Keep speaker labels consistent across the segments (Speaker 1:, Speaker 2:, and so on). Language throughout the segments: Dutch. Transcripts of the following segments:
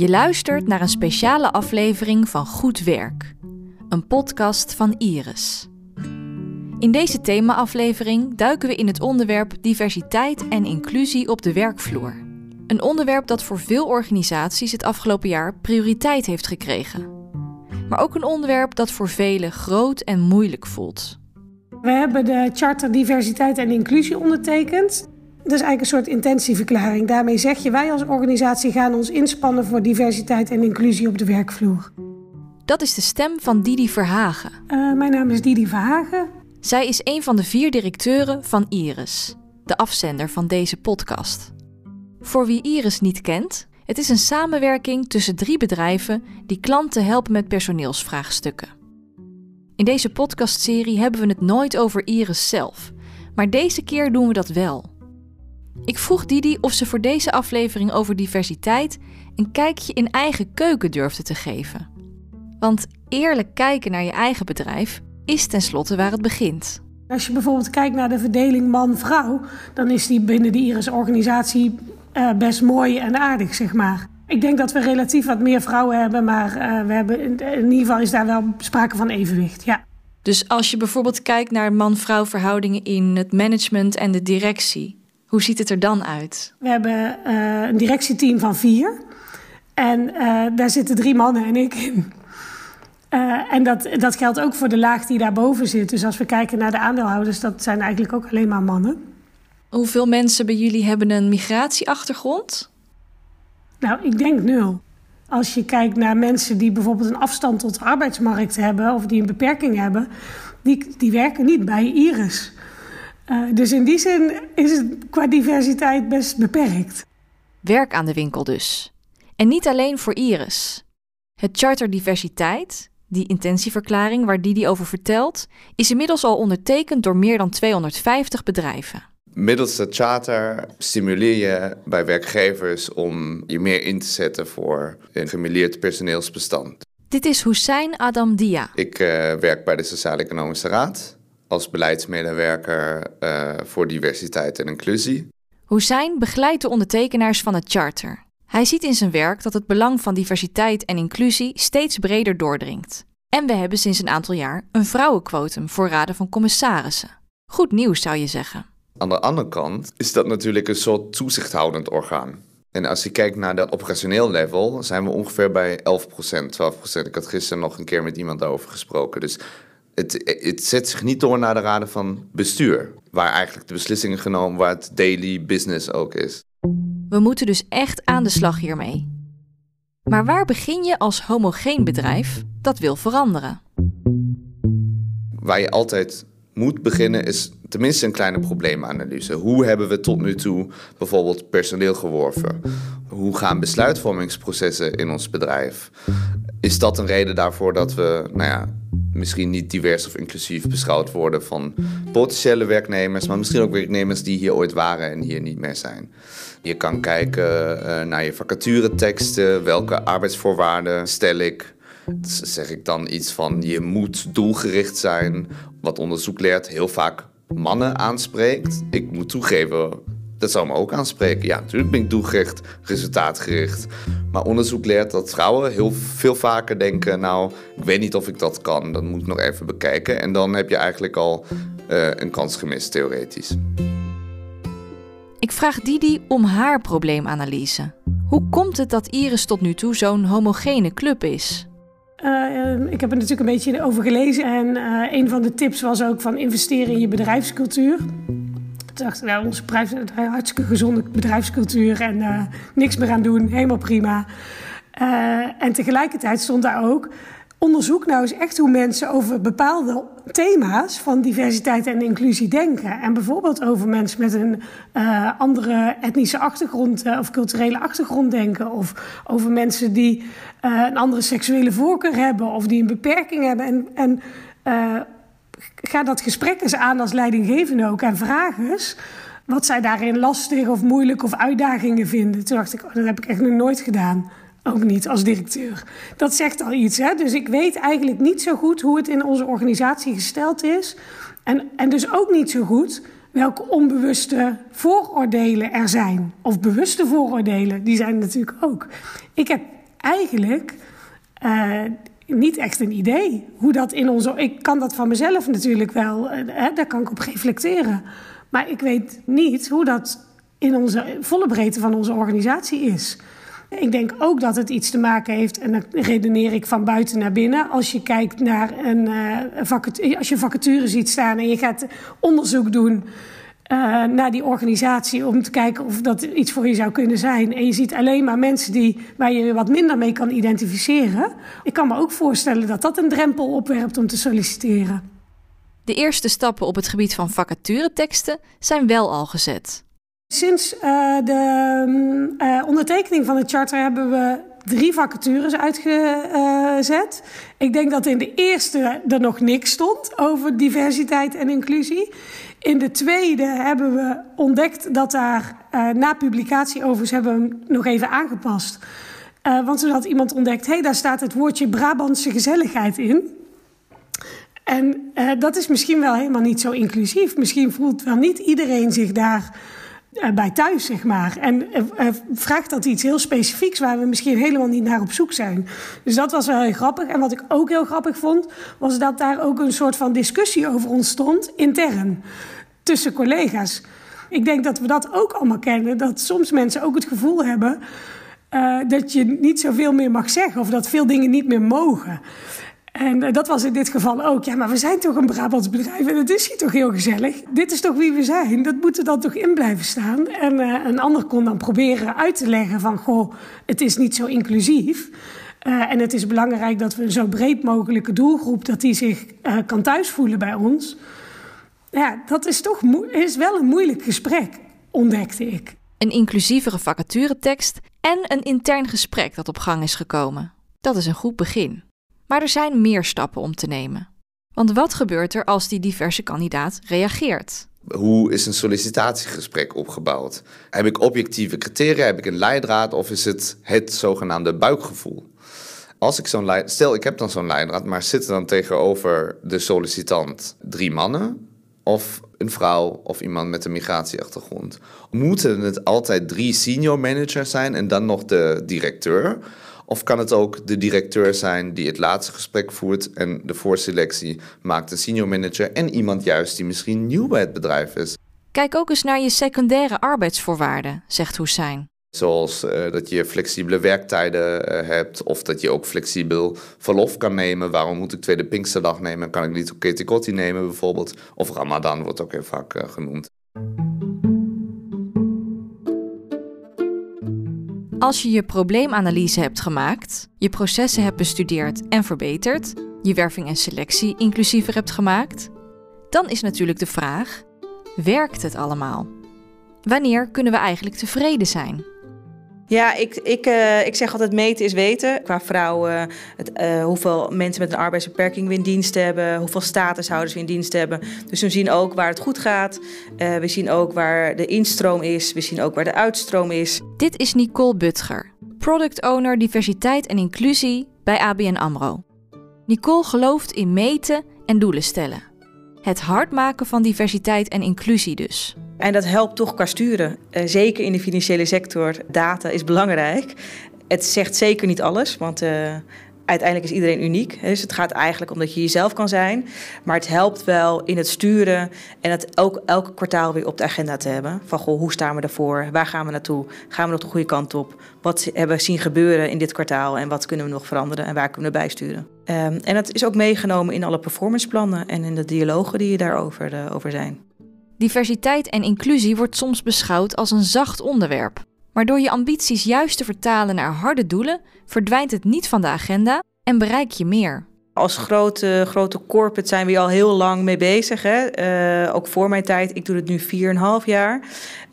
Speaker 1: Je luistert naar een speciale aflevering van Goed Werk, een podcast van Iris. In deze thema-aflevering duiken we in het onderwerp diversiteit en inclusie op de werkvloer. Een onderwerp dat voor veel organisaties het afgelopen jaar prioriteit heeft gekregen. Maar ook een onderwerp dat voor velen groot en moeilijk voelt.
Speaker 2: We hebben de Charter Diversiteit en Inclusie ondertekend. Dat is eigenlijk een soort intentieverklaring. Daarmee zeg je wij als organisatie gaan ons inspannen voor diversiteit en inclusie op de werkvloer.
Speaker 1: Dat is de stem van Didi Verhagen.
Speaker 2: Uh, mijn naam is Didi Verhagen.
Speaker 1: Zij is een van de vier directeuren van Iris, de afzender van deze podcast. Voor wie Iris niet kent, het is een samenwerking tussen drie bedrijven die klanten helpen met personeelsvraagstukken. In deze podcastserie hebben we het nooit over Iris zelf, maar deze keer doen we dat wel. Ik vroeg Didi of ze voor deze aflevering over diversiteit een kijkje in eigen keuken durfde te geven. Want eerlijk kijken naar je eigen bedrijf is tenslotte waar het begint.
Speaker 2: Als je bijvoorbeeld kijkt naar de verdeling man-vrouw, dan is die binnen de Iris-organisatie uh, best mooi en aardig, zeg maar. Ik denk dat we relatief wat meer vrouwen hebben, maar uh, we hebben in, in ieder geval is daar wel sprake van evenwicht. Ja.
Speaker 1: Dus als je bijvoorbeeld kijkt naar man-vrouw verhoudingen in het management en de directie, hoe ziet het er dan uit?
Speaker 2: We hebben uh, een directieteam van vier. En uh, daar zitten drie mannen en ik in. Uh, en dat, dat geldt ook voor de laag die daarboven zit. Dus als we kijken naar de aandeelhouders, dat zijn eigenlijk ook alleen maar mannen.
Speaker 1: Hoeveel mensen bij jullie hebben een migratieachtergrond?
Speaker 2: Nou, ik denk nul. Als je kijkt naar mensen die bijvoorbeeld een afstand tot de arbeidsmarkt hebben of die een beperking hebben, die, die werken niet bij Iris. Uh, dus in die zin is het qua diversiteit best beperkt.
Speaker 1: Werk aan de winkel dus. En niet alleen voor Iris. Het Charter Diversiteit, die intentieverklaring waar Didi over vertelt, is inmiddels al ondertekend door meer dan 250 bedrijven.
Speaker 3: Middels het charter stimuleer je bij werkgevers om je meer in te zetten voor een gemêleerd personeelsbestand.
Speaker 1: Dit is Hussein Adam Dia.
Speaker 3: Ik uh, werk bij de Sociaal-Economische Raad als beleidsmedewerker uh, voor diversiteit en inclusie.
Speaker 1: Hussein begeleidt de ondertekenaars van het charter. Hij ziet in zijn werk dat het belang van diversiteit en inclusie steeds breder doordringt. En we hebben sinds een aantal jaar een vrouwenquotum voor raden van commissarissen. Goed nieuws zou je zeggen.
Speaker 3: Aan de andere kant is dat natuurlijk een soort toezichthoudend orgaan. En als je kijkt naar dat operationeel level, zijn we ongeveer bij 11%, 12%. Ik had gisteren nog een keer met iemand daarover gesproken. Dus het, het zet zich niet door naar de raden van bestuur, waar eigenlijk de beslissingen genomen, waar het daily business ook is.
Speaker 1: We moeten dus echt aan de slag hiermee. Maar waar begin je als homogeen bedrijf dat wil veranderen?
Speaker 3: Waar je altijd moet beginnen is tenminste een kleine probleemanalyse. Hoe hebben we tot nu toe bijvoorbeeld personeel geworven? Hoe gaan besluitvormingsprocessen in ons bedrijf? Is dat een reden daarvoor dat we nou ja, misschien niet divers of inclusief beschouwd worden van potentiële werknemers, maar misschien ook werknemers die hier ooit waren en hier niet meer zijn? Je kan kijken uh, naar je vacatureteksten, welke arbeidsvoorwaarden stel ik. zeg ik dan iets van je moet doelgericht zijn. Wat onderzoek leert heel vaak mannen aanspreekt. Ik moet toegeven, dat zou me ook aanspreken. Ja, natuurlijk ben ik doelgericht, resultaatgericht. Maar onderzoek leert dat vrouwen heel veel vaker denken: Nou, ik weet niet of ik dat kan, dat moet ik nog even bekijken. En dan heb je eigenlijk al uh, een kans gemist, theoretisch.
Speaker 1: Ik vraag Didi om haar probleemanalyse. Hoe komt het dat Iris tot nu toe zo'n homogene club is?
Speaker 2: Uh, ik heb er natuurlijk een beetje over gelezen. En uh, een van de tips was ook van investeren in je bedrijfscultuur. Toen dacht nou, onze bedrijf, hartstikke gezonde bedrijfscultuur en uh, niks meer aan doen, helemaal prima. en tegelijkertijd stond daar ook onderzoek nou eens echt hoe mensen over bepaalde thema's van diversiteit en inclusie denken. En bijvoorbeeld over mensen met een uh, andere etnische achtergrond of culturele achtergrond denken. Of over mensen die een andere seksuele voorkeur hebben of die een beperking hebben. En, en ga dat gesprek eens aan als leidinggevende ook en vraag eens wat zij daarin lastig of moeilijk of uitdagingen vinden. Toen dacht ik, oh, dat heb ik echt nog nooit gedaan. Ook niet als directeur. Dat zegt al iets. Hè? Dus ik weet eigenlijk niet zo goed hoe het in onze organisatie gesteld is. En, en dus ook niet zo goed welke onbewuste vooroordelen er zijn. Of bewuste vooroordelen, die zijn natuurlijk ook. Ik heb eigenlijk uh, niet echt een idee hoe dat in onze. Ik kan dat van mezelf natuurlijk wel, hè, daar kan ik op reflecteren. Maar ik weet niet hoe dat in onze volle breedte van onze organisatie is. Ik denk ook dat het iets te maken heeft, en dan redeneer ik van buiten naar binnen. Als je kijkt naar een uh, vacature, als je vacature ziet staan en je gaat onderzoek doen uh, naar die organisatie om te kijken of dat iets voor je zou kunnen zijn. En je ziet alleen maar mensen die, waar je wat minder mee kan identificeren. Ik kan me ook voorstellen dat dat een drempel opwerpt om te solliciteren.
Speaker 1: De eerste stappen op het gebied van vacatureteksten zijn wel al gezet.
Speaker 2: Sinds uh, de uh, ondertekening van het charter hebben we drie vacatures uitgezet. Ik denk dat in de eerste er nog niks stond over diversiteit en inclusie. In de tweede hebben we ontdekt dat daar uh, na publicatie overigens hebben we hem nog even aangepast. want toen had iemand ontdekt, hé, hey, daar staat het woordje Brabantse gezelligheid in. En dat is misschien wel helemaal niet zo inclusief. Misschien voelt wel niet iedereen zich daar bij thuis, zeg maar. En uh, vraagt dat iets heel specifieks waar we misschien helemaal niet naar op zoek zijn. Dus dat was wel heel grappig. En wat ik ook heel grappig vond, was dat daar ook een soort van discussie over ontstond, intern, tussen collega's. Ik denk dat we dat ook allemaal kennen, dat soms mensen ook het gevoel hebben dat je niet zoveel meer mag zeggen of dat veel dingen niet meer mogen. En uh, dat was in dit geval ook. Ja, maar we zijn toch een Brabants bedrijf en het is hier toch heel gezellig. Dit is toch wie we zijn. Dat moet er dan toch in blijven staan. En uh, een ander kon dan proberen uit te leggen van... goh, het is niet zo inclusief. Uh, en het is belangrijk dat we een zo breed mogelijke doelgroep... dat die zich kan thuisvoelen bij ons. Ja, dat is toch is wel een moeilijk gesprek, ontdekte ik.
Speaker 1: Een inclusievere vacaturetekst en een intern gesprek dat op gang is gekomen. Dat is een goed begin. Maar er zijn meer stappen om te nemen. Want wat gebeurt er als die diverse kandidaat reageert?
Speaker 3: Hoe is een sollicitatiegesprek opgebouwd? Heb ik objectieve criteria? Heb ik een leidraad? Of is het het zogenaamde buikgevoel? Als ik zo'n leid... Stel, ik heb dan zo'n leidraad, maar zitten dan tegenover de sollicitant drie mannen of een vrouw of iemand met een migratieachtergrond? Moeten het altijd drie senior managers zijn en dan nog de directeur? Of kan het ook de directeur zijn die het laatste gesprek voert en de voorselectie maakt een senior manager en iemand juist die misschien nieuw bij het bedrijf is?
Speaker 1: Kijk ook eens naar je secundaire arbeidsvoorwaarden, zegt Hussein.
Speaker 3: Zoals uh, dat je flexibele werktijden uh, hebt of dat je ook flexibel verlof kan nemen. Waarom moet ik tweede Pinksterdag nemen? Kan ik niet ook Ketikoti nemen bijvoorbeeld? Of Ramadan wordt ook heel vaak uh, genoemd.
Speaker 1: Als je je probleemanalyse hebt gemaakt, je processen hebt bestudeerd en verbeterd, je werving en selectie inclusiever hebt gemaakt, dan is natuurlijk de vraag: werkt het allemaal? Wanneer kunnen we eigenlijk tevreden zijn?
Speaker 4: Ja, ik, ik, uh, ik zeg altijd meten is weten. Qua vrouwen, het, uh, hoeveel mensen met een arbeidsbeperking we in dienst hebben, hoeveel statushouders we in dienst hebben. Dus we zien ook waar het goed gaat. Uh, we zien ook waar de instroom is. We zien ook waar de uitstroom is.
Speaker 1: Dit is Nicole Butger, product owner diversiteit en inclusie bij ABN AMRO. Nicole gelooft in meten en doelen stellen. Het hard maken van diversiteit en inclusie dus.
Speaker 4: En dat helpt toch qua sturen. Uh, zeker in de financiële sector. Data is belangrijk. Het zegt zeker niet alles, want uh, uiteindelijk is iedereen uniek. Dus het gaat eigenlijk om dat je jezelf kan zijn. Maar het helpt wel in het sturen en het ook elke kwartaal weer op de agenda te hebben. Van goh, hoe staan we ervoor? Waar gaan we naartoe? Gaan we nog de goede kant op? Wat hebben we zien gebeuren in dit kwartaal en wat kunnen we nog veranderen en waar kunnen we bijsturen? Um, en dat is ook meegenomen in alle performanceplannen en in de dialogen die daarover uh, over zijn.
Speaker 1: Diversiteit en inclusie wordt soms beschouwd als een zacht onderwerp. Maar door je ambities juist te vertalen naar harde doelen, verdwijnt het niet van de agenda en bereik je meer.
Speaker 4: Als grote, grote corporate zijn we al heel lang mee bezig. Hè? Uh, ook voor mijn tijd. Ik doe het nu 4,5 jaar.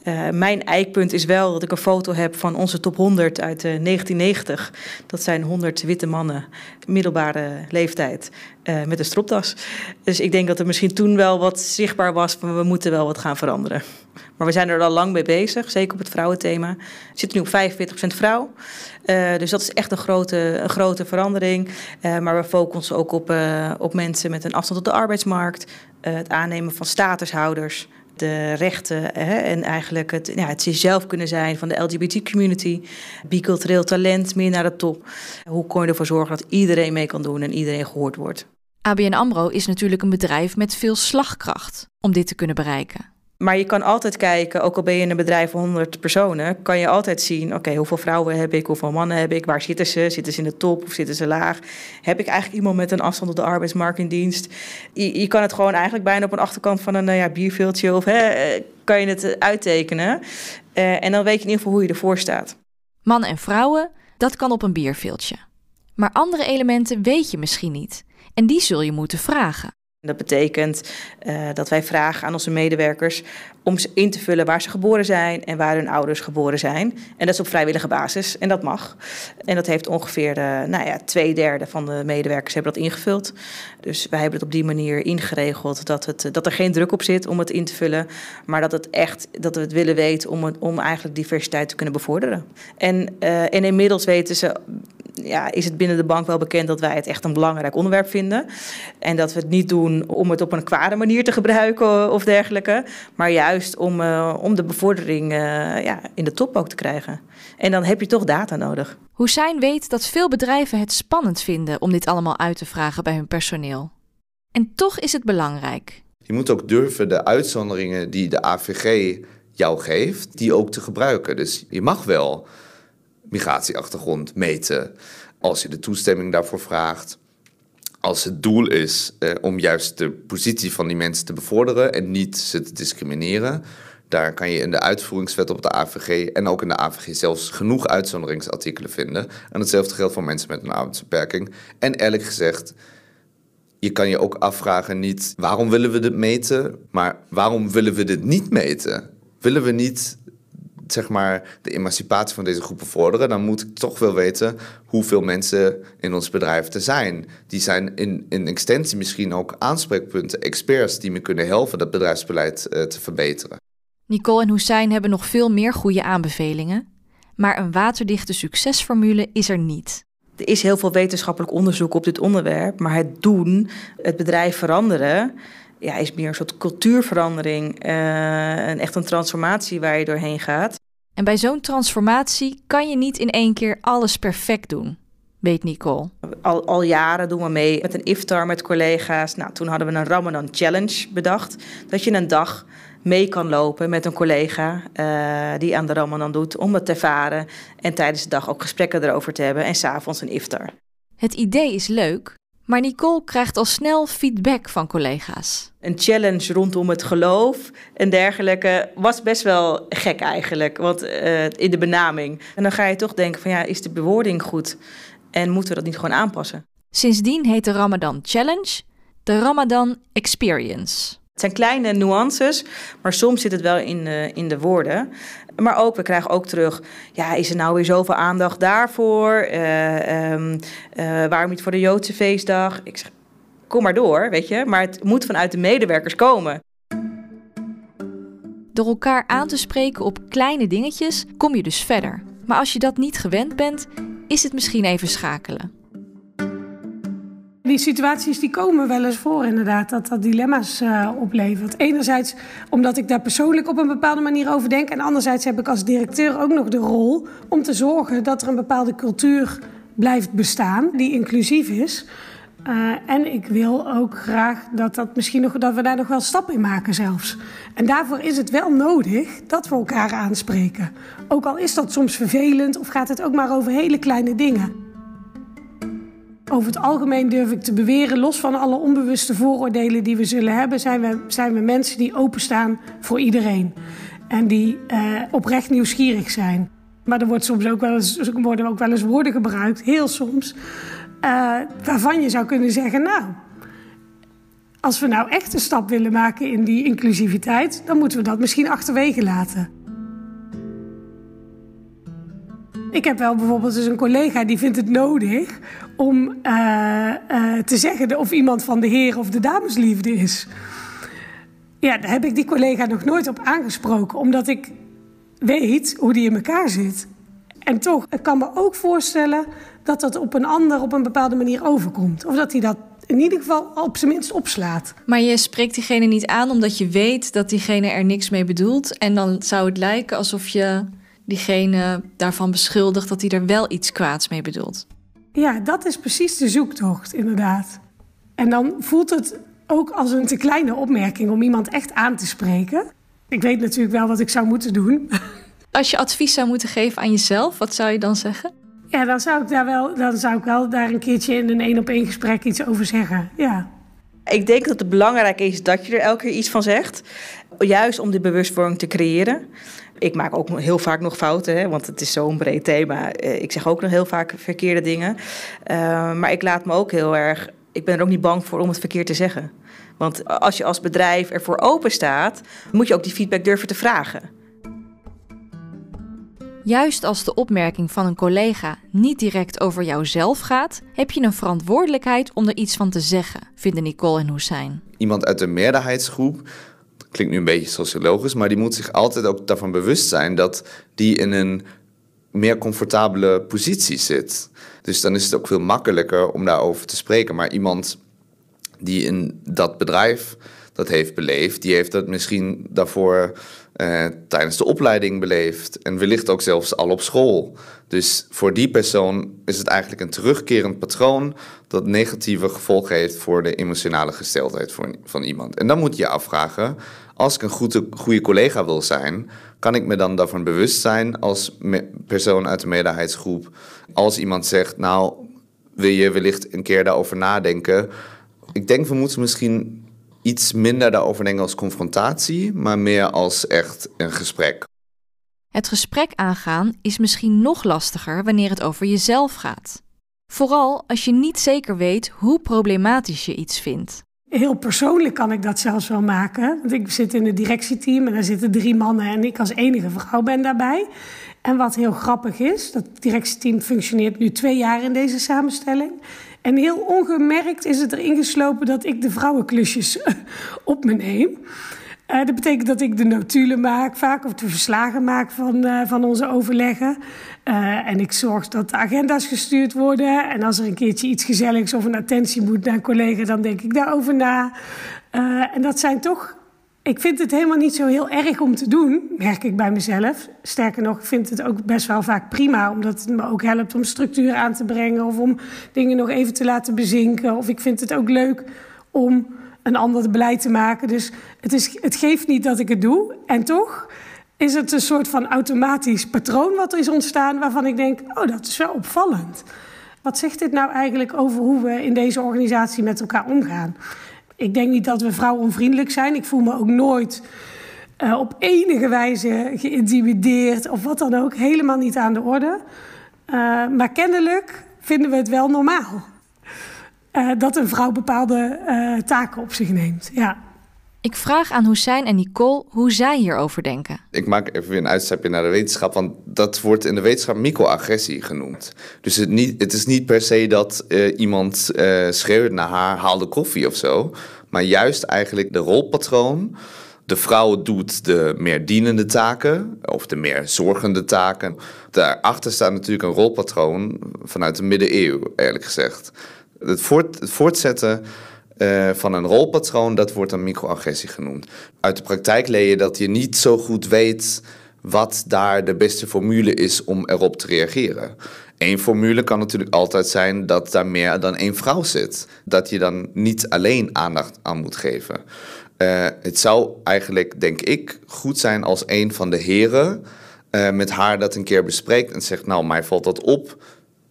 Speaker 4: Uh, mijn eikpunt is wel dat ik een foto heb van onze top 100 uit uh, 1990. Dat zijn 100 witte mannen, middelbare leeftijd, met een stropdas. Dus ik denk dat er misschien toen wel wat zichtbaar was van we moeten wel wat gaan veranderen. Maar we zijn er al lang mee bezig, zeker op het vrouwenthema. We zitten nu op 45% vrouw. Uh, dus dat is echt een grote, een grote verandering. Uh, maar we focussen ook op, uh, op mensen met een afstand tot de arbeidsmarkt. het aannemen van statushouders. de rechten hè, en eigenlijk het, ja, het zichzelf kunnen zijn van de LGBT-community. Bicultureel talent meer naar de top. Hoe kon je ervoor zorgen dat iedereen mee kan doen en iedereen gehoord wordt?
Speaker 1: ABN AMRO is natuurlijk een bedrijf met veel slagkracht om dit te kunnen bereiken.
Speaker 4: Maar je kan altijd kijken, ook al ben je in een bedrijf van 100 personen, kan je altijd zien: oké, hoeveel vrouwen heb ik, hoeveel mannen heb ik, waar zitten ze? Zitten ze in de top of zitten ze laag? Heb ik eigenlijk iemand met een afstand op de arbeidsmarkt in dienst? Je, kan het gewoon eigenlijk bijna op een achterkant van een nou ja, bierveeltje of hè, eh, kan je het uittekenen. Uh, en dan weet je in ieder geval hoe je ervoor staat.
Speaker 1: Mannen en vrouwen, dat kan op een bierveeltje. Maar andere elementen weet je misschien niet. En die zul je moeten vragen.
Speaker 4: Dat betekent uh, dat wij vragen aan onze medewerkers om in te vullen waar ze geboren zijn en waar hun ouders geboren zijn. En dat is op vrijwillige basis en dat mag. En dat heeft ongeveer uh, nou ja, twee derde van de medewerkers hebben dat ingevuld. Dus wij hebben het op die manier ingeregeld dat, het, dat er geen druk op zit om het in te vullen, maar dat, het echt, dat we het willen weten om, om eigenlijk diversiteit te kunnen bevorderen. En, en inmiddels weten ze ja, is het binnen de bank wel bekend dat wij het echt een belangrijk onderwerp vinden. En dat we het niet doen om het op een kwade manier te gebruiken of dergelijke. Maar juist om, uh, om de bevordering uh, ja, in de top ook te krijgen. En dan heb je toch data nodig.
Speaker 1: Hussein weet dat veel bedrijven het spannend vinden om dit allemaal uit te vragen bij hun personeel. En toch is het belangrijk.
Speaker 3: Je moet ook durven de uitzonderingen die de AVG jou geeft, die ook te gebruiken. Dus je mag wel migratieachtergrond meten. Als je de toestemming daarvoor vraagt. Als het doel is eh, om juist de positie van die mensen te bevorderen en niet ze te discrimineren. Daar kan je in de uitvoeringswet op de AVG en ook in de AVG zelfs genoeg uitzonderingsartikelen vinden. En hetzelfde geldt voor mensen met een arbeidsbeperking. En eerlijk gezegd, je kan je ook afvragen niet waarom willen we dit meten, maar waarom willen we dit niet meten? Willen we niet zeg maar, de emancipatie van deze groepen vorderen, dan moet ik toch wel weten hoeveel mensen in ons bedrijf er zijn. Die zijn in, in extensie misschien ook aanspreekpunten, experts die me kunnen helpen dat bedrijfsbeleid uh, te verbeteren.
Speaker 1: Nicole en Hussein hebben nog veel meer goede aanbevelingen, maar een waterdichte succesformule is er niet.
Speaker 4: Er is heel veel wetenschappelijk onderzoek op dit onderwerp, maar het doen, het bedrijf veranderen, ja, is meer een soort cultuurverandering. Uh, en echt een transformatie waar je doorheen gaat.
Speaker 1: En bij zo'n transformatie kan je niet in één keer alles perfect doen, weet Nicole.
Speaker 4: Al, al jaren doen we mee met een iftar met collega's. Nou, toen hadden we een Ramadan Challenge bedacht. Dat je een dag mee kan lopen met een collega uh, die aan de Ramadan doet om het te ervaren. En tijdens de dag ook gesprekken erover te hebben en s'avonds een iftar.
Speaker 1: Het idee is leuk, maar Nicole krijgt al snel feedback van collega's.
Speaker 4: Een challenge rondom het geloof en dergelijke was best wel gek eigenlijk, want uh, in de benaming. En dan ga je toch denken van ja, is de bewoording goed? En moeten we dat niet gewoon aanpassen?
Speaker 1: Sindsdien heet de Ramadan Challenge de Ramadan Experience.
Speaker 4: Het zijn kleine nuances, maar soms zit het wel in de, in de woorden. Maar ook, we krijgen ook terug, ja, is er nou weer zoveel aandacht daarvoor? Uh, waarom niet voor de Joodse feestdag? Ik zeg, kom maar door, weet je. Maar het moet vanuit de medewerkers komen.
Speaker 1: Door elkaar aan te spreken op kleine dingetjes kom je dus verder. Maar als je dat niet gewend bent, is het misschien even schakelen.
Speaker 2: Die situaties die komen wel eens voor, inderdaad, dat dat dilemma's uh, oplevert. Enerzijds omdat ik daar persoonlijk op een bepaalde manier over denk. En anderzijds heb ik als directeur ook nog de rol om te zorgen dat er een bepaalde cultuur blijft bestaan die inclusief is. Uh, en ik wil ook graag dat, dat, misschien nog, dat we daar nog wel stappen in maken zelfs. En daarvoor is het wel nodig dat we elkaar aanspreken. Ook al is dat soms vervelend of gaat het ook maar over hele kleine dingen. Over het algemeen durf ik te beweren, los van alle onbewuste vooroordelen die we zullen hebben, zijn we, zijn we mensen die openstaan voor iedereen. En die uh, oprecht nieuwsgierig zijn. Maar er wordt soms ook wel eens, worden ook wel eens woorden gebruikt, heel soms, uh, waarvan je zou kunnen zeggen, nou, als we nou echt een stap willen maken in die inclusiviteit, dan moeten we dat misschien achterwege laten. Ik heb wel bijvoorbeeld dus een collega die vindt het nodig om uh, uh, te zeggen of iemand van de heer of de damesliefde is. Ja, daar heb ik die collega nog nooit op aangesproken, omdat ik weet hoe die in elkaar zit. En toch, ik kan me ook voorstellen dat dat op een ander op een bepaalde manier overkomt. Of dat hij dat in ieder geval op zijn minst opslaat.
Speaker 1: Maar je spreekt diegene niet aan omdat je weet dat diegene er niks mee bedoelt. En dan zou het lijken alsof je diegene daarvan beschuldigt dat hij er wel iets kwaads mee bedoelt.
Speaker 2: Ja, dat is precies de zoektocht, inderdaad. En dan voelt het ook als een te kleine opmerking om iemand echt aan te spreken. Ik weet natuurlijk wel wat ik zou moeten doen.
Speaker 1: Als je advies zou moeten geven aan jezelf, wat zou je dan zeggen?
Speaker 2: Ja, dan zou ik daar wel, dan zou ik wel daar een keertje in een één op één gesprek iets over zeggen. Ja.
Speaker 4: Ik denk dat het belangrijk is dat je er elke keer iets van zegt. Juist om die bewustwording te creëren. Ik maak ook heel vaak nog fouten, hè, want het is zo'n breed thema. Eh, ik zeg ook nog heel vaak verkeerde dingen. Uh, maar ik laat me ook heel erg. Ik ben er ook niet bang voor om het verkeerd te zeggen. Want als je als bedrijf ervoor open staat, moet je ook die feedback durven te vragen.
Speaker 1: Juist als de opmerking van een collega niet direct over jouzelf gaat, heb je een verantwoordelijkheid om er iets van te zeggen, vinden Nicole en Hussein.
Speaker 3: Iemand uit de meerderheidsgroep, klinkt nu een beetje sociologisch, maar die moet zich altijd ook daarvan bewust zijn dat die in een meer comfortabele positie zit. Dus dan is het ook veel makkelijker om daarover te spreken. Maar iemand die in dat bedrijf dat heeft beleefd, die heeft dat misschien daarvoor uh, tijdens de opleiding beleefd en wellicht ook zelfs al op school. Dus voor die persoon is het eigenlijk een terugkerend patroon dat negatieve gevolgen heeft voor de emotionele gesteldheid van iemand. En dan moet je je afvragen, als ik een goede, goede collega wil zijn, kan ik me dan daarvan bewust zijn als persoon uit de meerderheidsgroep, als iemand zegt, nou wil je wellicht een keer daarover nadenken. Ik denk we moeten misschien iets minder daarover denken als confrontatie, maar meer als echt een gesprek.
Speaker 1: Het gesprek aangaan is misschien nog lastiger wanneer het over jezelf gaat. Vooral als je niet zeker weet hoe problematisch je iets vindt.
Speaker 2: Heel persoonlijk kan ik dat zelfs wel maken. Want ik zit in het directieteam en daar zitten drie mannen en ik als enige vrouw ben daarbij. En wat heel grappig is, dat directieteam functioneert nu twee jaar in deze samenstelling. En heel ongemerkt is het erin geslopen dat ik de vrouwenklusjes op me neem. Uh, dat betekent dat ik de notulen maak, vaak of de verslagen maak van, uh, van onze overleggen. Uh, en ik zorg dat de agenda's gestuurd worden. En als er een keertje iets gezelligs of een attentie moet naar een collega, dan denk ik daarover na. en dat zijn toch ik vind het helemaal niet zo heel erg om te doen, merk ik bij mezelf. Sterker nog, ik vind het ook best wel vaak prima, omdat het me ook helpt om structuur aan te brengen of om dingen nog even te laten bezinken. Of ik vind het ook leuk om een ander beleid te maken. Dus het, is, het geeft niet dat ik het doe. En toch is het een soort van automatisch patroon wat er is ontstaan, waarvan ik denk: oh, dat is wel opvallend. Wat zegt dit nou eigenlijk over hoe we in deze organisatie met elkaar omgaan? Ik denk niet dat we vrouwonvriendelijk zijn. Ik voel me ook nooit uh, op enige wijze geïntimideerd of wat dan ook. Helemaal niet aan de orde. Uh, maar kennelijk vinden we het wel normaal. Uh, dat een vrouw bepaalde taken op zich neemt. Ja.
Speaker 1: Ik vraag aan Hussein en Nicole hoe zij hierover denken.
Speaker 3: Ik maak even weer een uitstapje naar de wetenschap, want dat wordt in de wetenschap microagressie genoemd. Dus het, niet, het is niet per se dat uh, iemand uh, schreeuwt naar haar, haal de koffie of zo. Maar juist eigenlijk de rolpatroon. De vrouw doet de meer dienende taken of de meer zorgende taken. Daarachter staat natuurlijk een rolpatroon vanuit de middeleeuw, eerlijk gezegd. Het, voort, het voortzetten uh, van een rolpatroon, dat wordt een microagressie genoemd. Uit de praktijk leer je dat je niet zo goed weet wat daar de beste formule is om erop te reageren. Eén formule kan natuurlijk altijd zijn dat daar meer dan één vrouw zit. Dat je dan niet alleen aandacht aan moet geven. Uh, het zou eigenlijk, denk ik, goed zijn als een van de heren uh, met haar dat een keer bespreekt en zegt: Nou, mij valt dat op.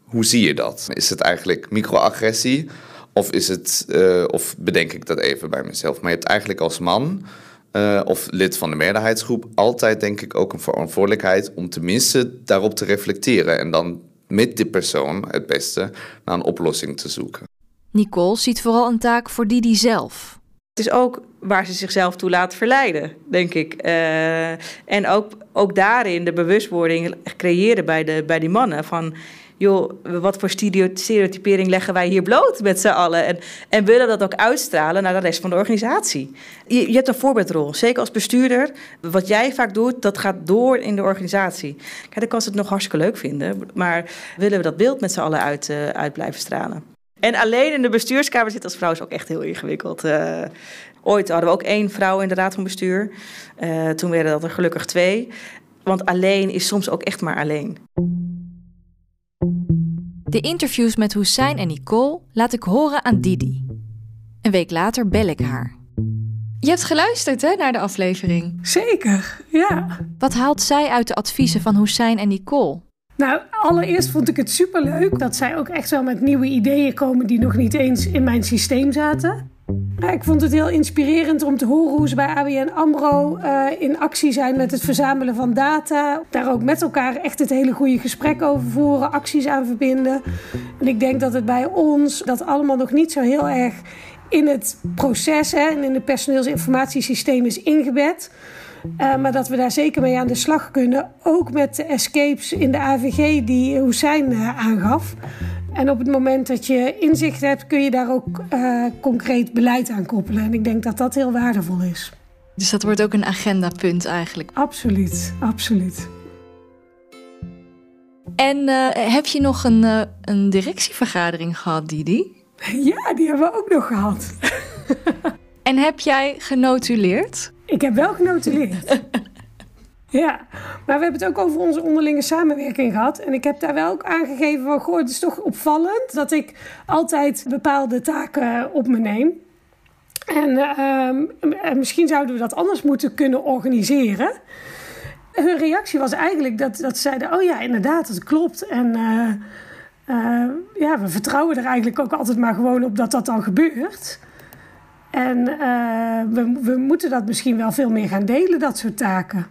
Speaker 3: Hoe zie je dat? Is het eigenlijk microagressie? Of, is het, uh, of bedenk ik dat even bij mezelf? Maar je hebt eigenlijk als man uh, of lid van de meerderheidsgroep altijd, denk ik, ook een verantwoordelijkheid om tenminste daarop te reflecteren. En dan met die persoon het beste naar een oplossing te zoeken.
Speaker 1: Nicole ziet vooral een taak voor Didi zelf.
Speaker 4: Het is ook waar ze zichzelf toe laat verleiden, denk ik. Uh, en ook, ook daarin de bewustwording creëren bij, de, bij die mannen van joh, wat voor stereotypering leggen wij hier bloot met z'n allen? En, en willen dat ook uitstralen naar de rest van de organisatie. Je, je, hebt een voorbeeldrol, zeker als bestuurder. Wat jij vaak doet, dat gaat door in de organisatie. Kijk, dan kan ze het nog hartstikke leuk vinden, maar willen we dat beeld met z'n allen uit, uit blijven stralen? En alleen in de bestuurskamer zitten als vrouw is ook echt heel ingewikkeld. Uh, ooit hadden we ook één vrouw in de raad van bestuur. Uh, toen werden dat er gelukkig twee. Want alleen is soms ook echt maar alleen.
Speaker 1: De interviews met Hussein en Nicole laat ik horen aan Didi. Een week later bel ik haar. Je hebt geluisterd hè, naar de aflevering.
Speaker 2: Zeker, ja.
Speaker 1: Wat haalt zij uit de adviezen van Hussein en Nicole?
Speaker 2: Nou, allereerst vond ik het superleuk dat zij ook echt wel met nieuwe ideeën komen die nog niet eens in mijn systeem zaten. Ik vond het heel inspirerend om te horen hoe ze bij ABN AMRO uh, in actie zijn met het verzamelen van data. Daar ook met elkaar echt het hele goede gesprek over voeren, acties aan verbinden. En ik denk dat het bij ons dat allemaal nog niet zo heel erg in het proces hè, en in het personeelsinformatiesysteem is ingebed. Uh, maar dat we daar zeker mee aan de slag kunnen. Ook met de escapes in de AVG die Hussein uh, aangaf. En op het moment dat je inzicht hebt, kun je daar ook uh, concreet beleid aan koppelen. En ik denk dat dat heel waardevol is.
Speaker 1: Dus dat wordt ook een agendapunt eigenlijk?
Speaker 2: Absoluut, absoluut.
Speaker 1: En heb je nog een, een directievergadering gehad, Didi?
Speaker 2: Ja, die hebben we ook nog gehad.
Speaker 1: en heb jij genotuleerd?
Speaker 2: Ik heb wel genotuleerd. ja, maar we hebben het ook over onze onderlinge samenwerking gehad. En ik heb daar wel ook aangegeven van... Goh, het is toch opvallend dat ik altijd bepaalde taken op me neem. En uh, misschien zouden we dat anders moeten kunnen organiseren. Hun reactie was eigenlijk dat, dat ze zeiden... oh ja, inderdaad, dat klopt. En... Uh, uh, ja, we vertrouwen er eigenlijk ook altijd maar gewoon op dat dat dan gebeurt. En uh, we, we moeten dat misschien wel veel meer gaan delen, dat soort taken.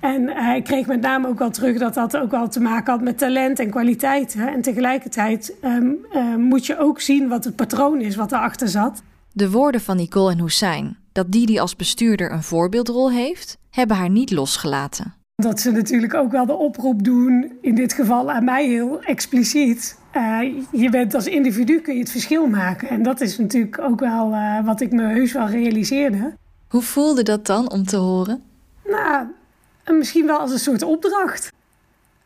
Speaker 2: En uh, ik kreeg met name ook wel terug dat dat ook wel te maken had met talent en kwaliteit. Hè? En tegelijkertijd um, moet je ook zien wat het patroon is wat erachter zat.
Speaker 1: De woorden van Nicole en Hussein, dat Didi als bestuurder een voorbeeldrol heeft, hebben haar niet losgelaten.
Speaker 2: Dat ze natuurlijk ook wel de oproep doen, in dit geval aan mij heel expliciet. Uh, je bent als individu kun je het verschil maken. En dat is natuurlijk ook wel uh, wat ik me heus wel realiseerde.
Speaker 1: Hoe voelde dat dan om te horen?
Speaker 2: Nou, misschien wel als een soort opdracht.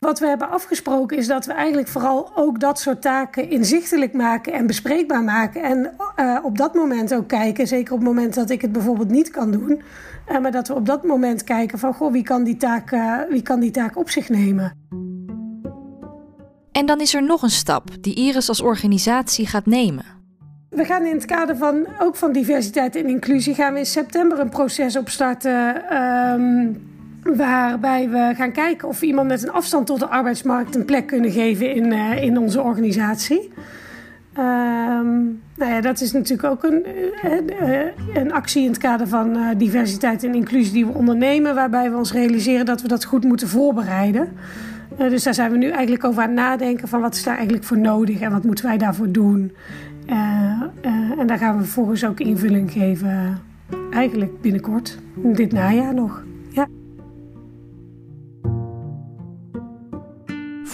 Speaker 2: Wat we hebben afgesproken is dat we eigenlijk vooral ook dat soort taken inzichtelijk maken en bespreekbaar maken. En uh, op dat moment ook kijken, zeker op het moment dat ik het bijvoorbeeld niet kan doen. Uh, maar dat we op dat moment kijken van, goh, wie kan die taak, uh, wie kan die taak op zich nemen?
Speaker 1: En dan is er nog een stap die Iris als organisatie gaat nemen.
Speaker 2: We gaan in het kader van ook van diversiteit en inclusie gaan we in september een proces opstarten. Um, Waarbij we gaan kijken of we iemand met een afstand tot de arbeidsmarkt een plek kunnen geven in, uh, in onze organisatie. Um, nou ja, dat is natuurlijk ook een, uh, een actie in het kader van uh, diversiteit en inclusie die we ondernemen, waarbij we ons realiseren dat we dat goed moeten voorbereiden. dus daar zijn we nu eigenlijk over aan het nadenken van wat is daar eigenlijk voor nodig en wat moeten wij daarvoor doen. en daar gaan we vervolgens ook invulling geven, eigenlijk binnenkort, dit najaar nog.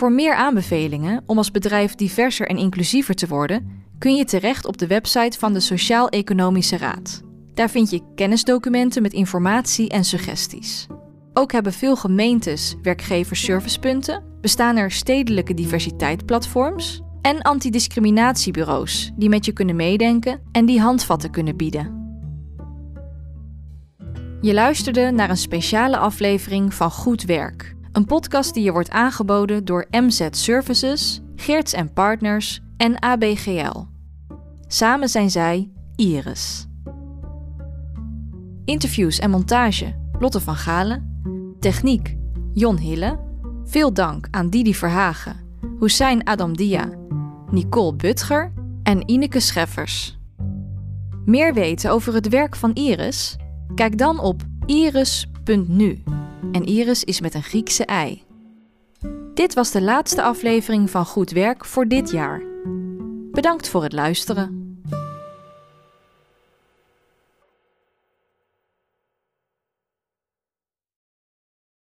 Speaker 1: Voor meer aanbevelingen om als bedrijf diverser en inclusiever te worden, kun je terecht op de website van de Sociaal-Economische Raad. Daar vind je kennisdocumenten met informatie en suggesties. Ook hebben veel gemeentes werkgeversservicepunten, bestaan er stedelijke diversiteitsplatforms en antidiscriminatiebureaus die met je kunnen meedenken en die handvatten kunnen bieden. Je luisterde naar een speciale aflevering van Goed Werk een podcast die je wordt aangeboden door MZ Services, Geerts en Partners en ABGL. Samen zijn zij Iris. Interviews en montage Lotte van Galen. Techniek Jon Hille. Veel dank aan Didi Verhagen, Hussein Adamdia, Nicole Butger en Ineke Scheffers. Meer weten over het werk van Iris? Kijk dan op iris.nu en Iris is met een Griekse ei. Dit was de laatste aflevering van Goed Werk voor dit jaar. Bedankt voor het luisteren.